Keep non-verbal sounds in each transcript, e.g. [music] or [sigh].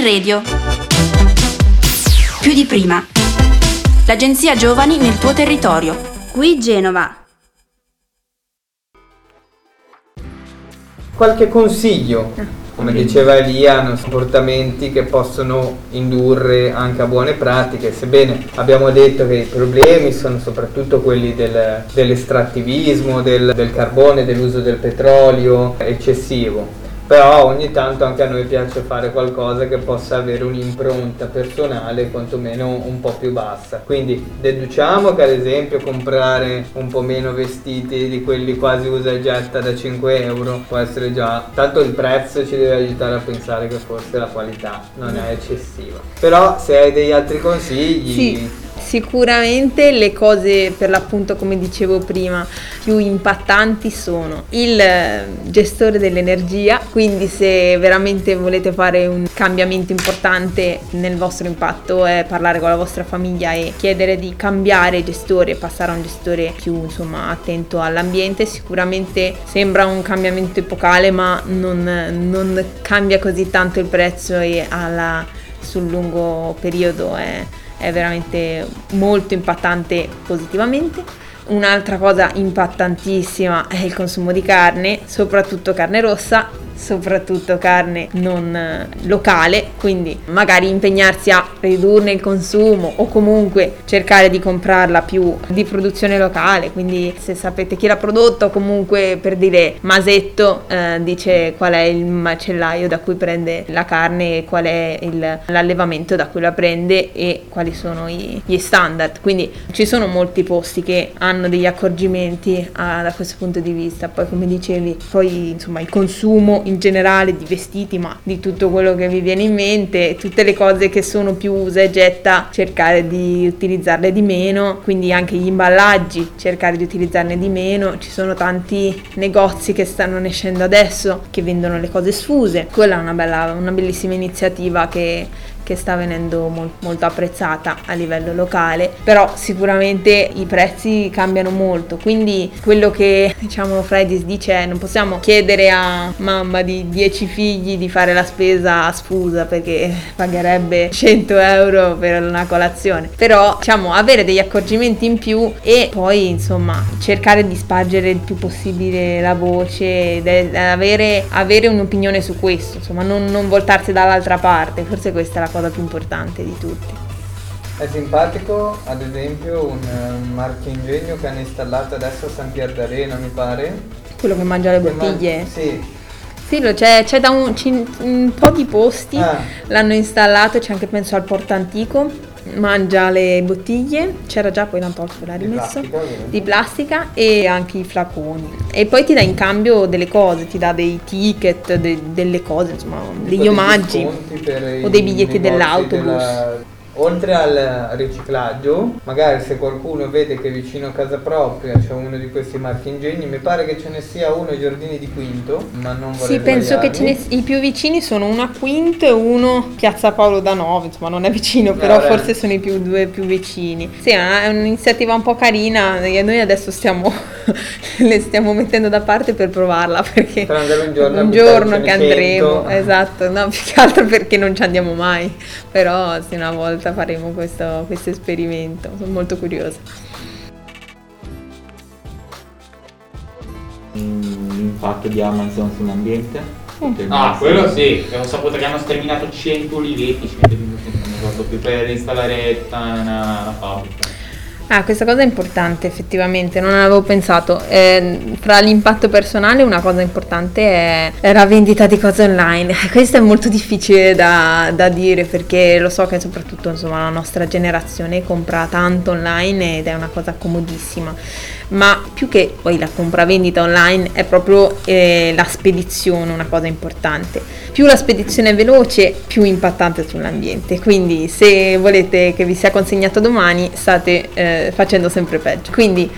Green Radio. Più di prima. L'agenzia Giovani nel tuo territorio. Qui Genova. Qualche consiglio? Come diceva Elia, comportamenti che possono indurre anche a buone pratiche, sebbene abbiamo detto che i problemi sono soprattutto quelli del, dell'estrattivismo, del, del carbone, dell'uso del petrolio eccessivo però ogni tanto anche a noi piace fare qualcosa che possa avere un'impronta personale quantomeno un po' più bassa. Quindi deduciamo che ad esempio comprare un po' meno vestiti di quelli quasi usa e getta da 5 euro può essere già, tanto il prezzo ci deve aiutare a pensare che forse la qualità non è eccessiva. Però se hai degli altri consigli... Sì Sicuramente le cose per l'appunto come dicevo prima più impattanti sono il eh, gestore dell'energia, quindi se veramente volete fare un cambiamento importante nel vostro impatto è parlare con la vostra famiglia e chiedere di cambiare gestore, passare a un gestore più insomma attento all'ambiente, sicuramente sembra un cambiamento epocale ma non, non cambia così tanto il prezzo e alla, sul lungo periodo è è veramente molto impattante positivamente. Un'altra cosa impattantissima è il consumo di carne, soprattutto carne rossa, soprattutto carne non eh, locale, quindi magari impegnarsi a ridurne il consumo o comunque cercare di comprarla più di produzione locale, quindi se sapete chi l'ha prodotto comunque per dire Masetto eh, dice qual è il macellaio da cui prende la carne e qual è il, l'allevamento da cui la prende e quali sono i, gli standard, quindi ci sono molti posti che hanno degli accorgimenti ah, da questo punto di vista, poi come dicevi poi insomma il consumo in generale di vestiti, ma di tutto quello che vi viene in mente, tutte le cose che sono più usa e getta, cercare di utilizzarle di meno, quindi anche gli imballaggi, cercare di utilizzarne di meno. Ci sono tanti negozi che stanno nascendo adesso che vendono le cose sfuse. Quella è una, bella, una bellissima iniziativa che che sta venendo mol- molto apprezzata a livello locale, però sicuramente i prezzi cambiano molto, quindi quello che diciamo Fredis dice è non possiamo chiedere a mamma di 10 figli di fare la spesa a sfusa perché pagherebbe 100 euro per una colazione, però diciamo avere degli accorgimenti in più e poi insomma cercare di spargere il più possibile la voce ed avere, avere un'opinione su questo, insomma non, non voltarsi dall'altra parte, forse questa è la cosa cosa più importante di tutti. È simpatico, ad esempio, un, un marchio ingegno che hanno installato adesso a San Pier d'Arena, mi pare. Quello che mangia le bottiglie? Man- sì. Sì, c'è, c'è da un, un, po' di posti, ah. l'hanno installato, c'è anche penso al Porto Antico, mangia le bottiglie, c'era già poi l'hanno tolto, l'ha rimesso, di plastica, di plastica, e anche i flaconi. E poi ti dà in cambio delle cose, ti dà dei ticket, de, delle cose, insomma, degli omaggi o dei biglietti dell'autobus. Della oltre al riciclaggio, magari se qualcuno vede che vicino a casa propria c'è uno di questi marchi ingegni, mi pare che ce ne sia uno ai giardini di Quinto, ma non vorrei Sì, penso che ne, i più vicini sono uno a Quinto e uno Piazza Paolo da 9, insomma non è vicino, però no, forse sono i più, due più vicini. Sì, è un'iniziativa un po' carina e noi adesso stiamo, [laughs] le stiamo mettendo da parte per provarla perché un giorno, un giorno che andremo, esatto, no, [laughs] più che altro perché non ci andiamo mai, però sì, una volta faremo questo, questo esperimento, sono molto curiosa. L'impatto di Amazon sull'ambiente? Eh. Ah, quello sì, ho saputo che hanno sterminato 100 oliveti, 100 non ricordo più, per installare una, una fabbrica. Ah, questa cosa è importante effettivamente, non avevo pensato. Eh, fra l'impatto personale una cosa importante è la vendita di cose online. [laughs] Questo è molto difficile da, da dire perché lo so che soprattutto insomma, la nostra generazione compra tanto online ed è una cosa comodissima ma più che poi la compravendita online è proprio eh, la spedizione una cosa importante. Più la spedizione è veloce, più impattante sull'ambiente. Quindi se volete che vi sia consegnato domani, state eh, facendo sempre peggio. Quindi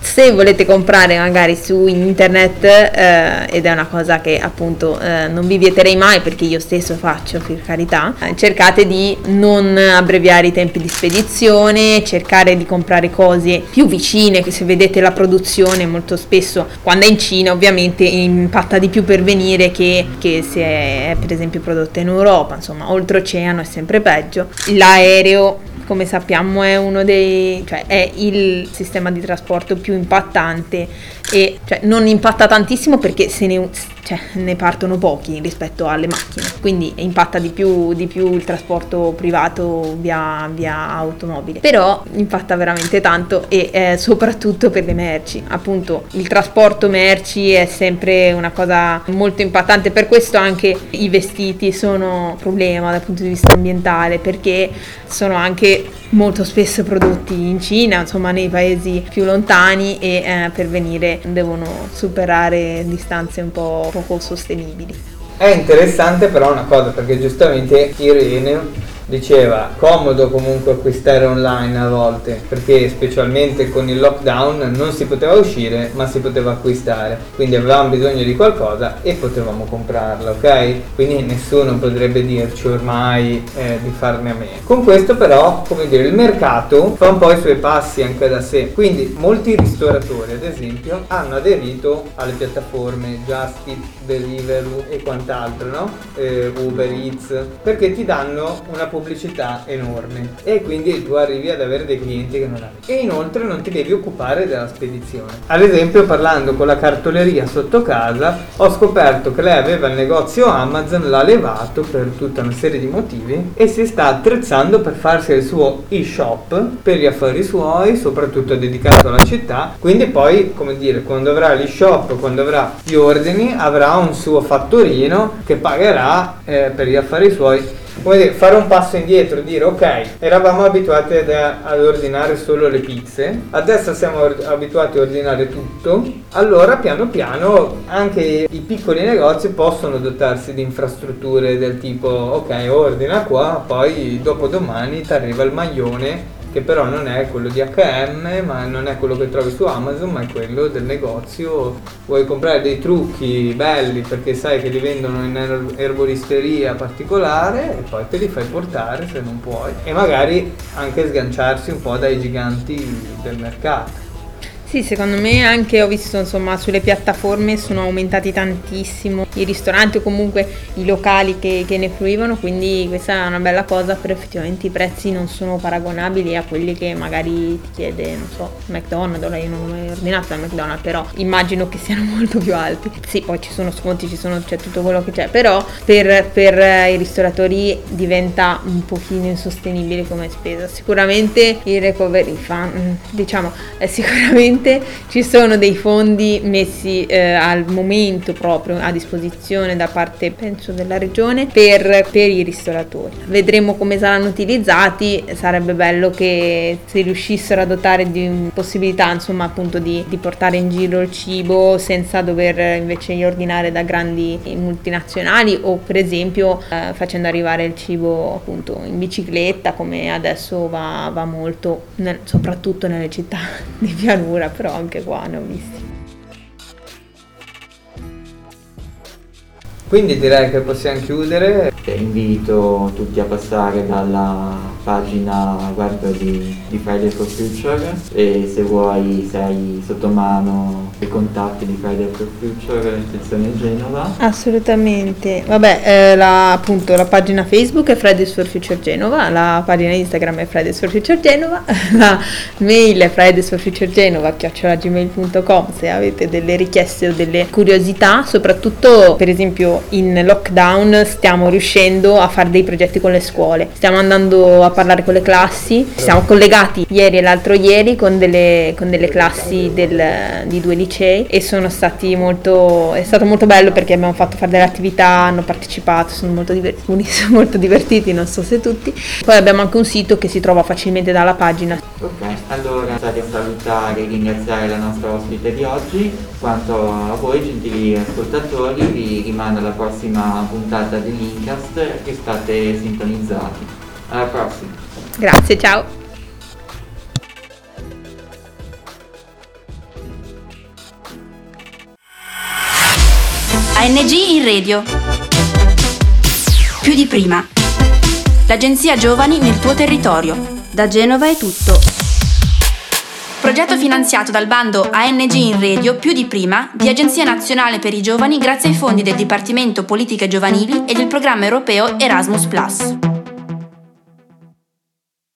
se volete comprare magari su internet eh, ed è una cosa che appunto eh, non vi vieterei mai perché io stesso faccio per carità eh, cercate di non abbreviare i tempi di spedizione cercare di comprare cose più vicine se vedete la produzione molto spesso quando è in Cina ovviamente impatta di più per venire che, che se è per esempio prodotta in Europa. Insomma oltreoceano è sempre peggio. L'aereo come sappiamo è uno dei cioè è il sistema di trasporto più impattante e cioè, non impatta tantissimo perché se ne, cioè, ne, partono pochi rispetto alle macchine, quindi impatta di più, di più il trasporto privato via, via, automobile, però impatta veramente tanto e eh, soprattutto per le merci, appunto il trasporto merci è sempre una cosa molto impattante, per questo anche i vestiti sono un problema dal punto di vista ambientale perché sono anche molto spesso prodotti in Cina, insomma nei paesi più lontani e eh, per venire devono superare distanze un po' poco sostenibili. È interessante però una cosa perché giustamente Irene diceva comodo comunque acquistare online a volte perché specialmente con il lockdown non si poteva uscire ma si poteva acquistare. Quindi avevamo bisogno di qualcosa e potevamo comprarla ok? Quindi nessuno potrebbe dirci ormai eh, di farne a meno. Con questo però come dire il mercato fa un po' i suoi passi anche da sé. Quindi molti ristoratori ad esempio hanno aderito alle piattaforme Just Eat Deliveroo e quant'altro no? Eh, Uber Eats perché ti danno una pubblicità pubblicità enorme e quindi tu arrivi ad avere dei clienti che non hai. E inoltre non ti devi occupare della spedizione. Ad esempio parlando con la cartoleria sotto casa ho scoperto che lei aveva il negozio Amazon, l'ha levato per tutta una serie di motivi e si sta attrezzando per farsi il suo e-shop per gli affari suoi, soprattutto dedicato alla città. Quindi poi, come dire, quando avrà l'e-shop, quando avrà gli ordini, avrà un suo fattorino che pagherà eh, per gli affari suoi come dire, fare un passo indietro, dire ok, eravamo abituati ad, ad, ordinare solo le pizze, adesso siamo or- abituati a ordinare tutto, allora piano piano anche i piccoli negozi possono dotarsi di infrastrutture del tipo ok, ordina qua, poi dopo domani ti arriva il maglione che però non è quello di H&M, ma non è quello che trovi su Amazon, ma è quello del negozio. Vuoi comprare dei trucchi belli perché sai che li vendono in erboristeria particolare e poi te li fai portare se non puoi. E magari anche sganciarsi un po' dai giganti del mercato. Sì, secondo me anche ho visto insomma sulle piattaforme sono aumentati tantissimo i ristoranti o comunque i locali che, che, ne fruivano, quindi questa è una bella cosa, però effettivamente i prezzi non sono paragonabili a quelli che magari ti chiede, non so, McDonald's, ora io non ho mai ordinato da McDonald's, però immagino che siano [laughs] molto più alti. Sì, poi ci sono sconti, ci sono, c'è tutto quello che c'è, però per, per i ristoratori diventa un pochino insostenibile come spesa. Sicuramente il recovery fund, diciamo, è sicuramente sicuramente ci sono dei fondi messi eh, al momento proprio a disposizione da parte penso della regione per, per, i ristoratori. Vedremo come saranno utilizzati, sarebbe bello che si riuscissero a dotare di possibilità insomma appunto di, di portare in giro il cibo senza dover invece ordinare da grandi multinazionali o per esempio eh, facendo arrivare il cibo appunto in bicicletta come adesso va, va molto nel, soprattutto nelle città [laughs] di pianura però anche qua ne ho visti. Quindi direi che possiamo chiudere. Invito tutti a passare dalla pagina web di, di Friday for Future e se vuoi sei sotto mano i contatti di Friday for Future sezione Genova. Assolutamente. Vabbè, eh, la, appunto la pagina Facebook è Fridays for Future Genova, la pagina Instagram è Fridays for Future Genova, [laughs] la mail è Fridays for Future Genova chiocciolagmail.com se avete delle richieste o delle curiosità, soprattutto per esempio in lockdown stiamo riuscendo a fare dei progetti con le scuole, stiamo andando a parlare con le classi, ci siamo collegati ieri e l'altro ieri con delle, con delle classi del, di due licei e sono stati molto, è stato molto bello perché abbiamo fatto fare delle attività, hanno partecipato, sono molto divertiti, [laughs] sono molto divertiti, non so se tutti. Poi abbiamo anche un sito che si trova facilmente dalla pagina. Ok, allora a salutare e ringraziare la nostra ospite di oggi, quanto a voi gentili ascoltatori vi rimando la alla prossima puntata dell'Incast che state sintonizzati. Alla prossima. Grazie, ciao. ANG in radio. Più di prima. L'agenzia Giovani nel tuo territorio. Da Genova è tutto. Progetto finanziato dal bando ANG in radio più di prima di Agenzia Nazionale per i Giovani grazie ai fondi del Dipartimento Politiche Giovanili e del programma europeo Erasmus ⁇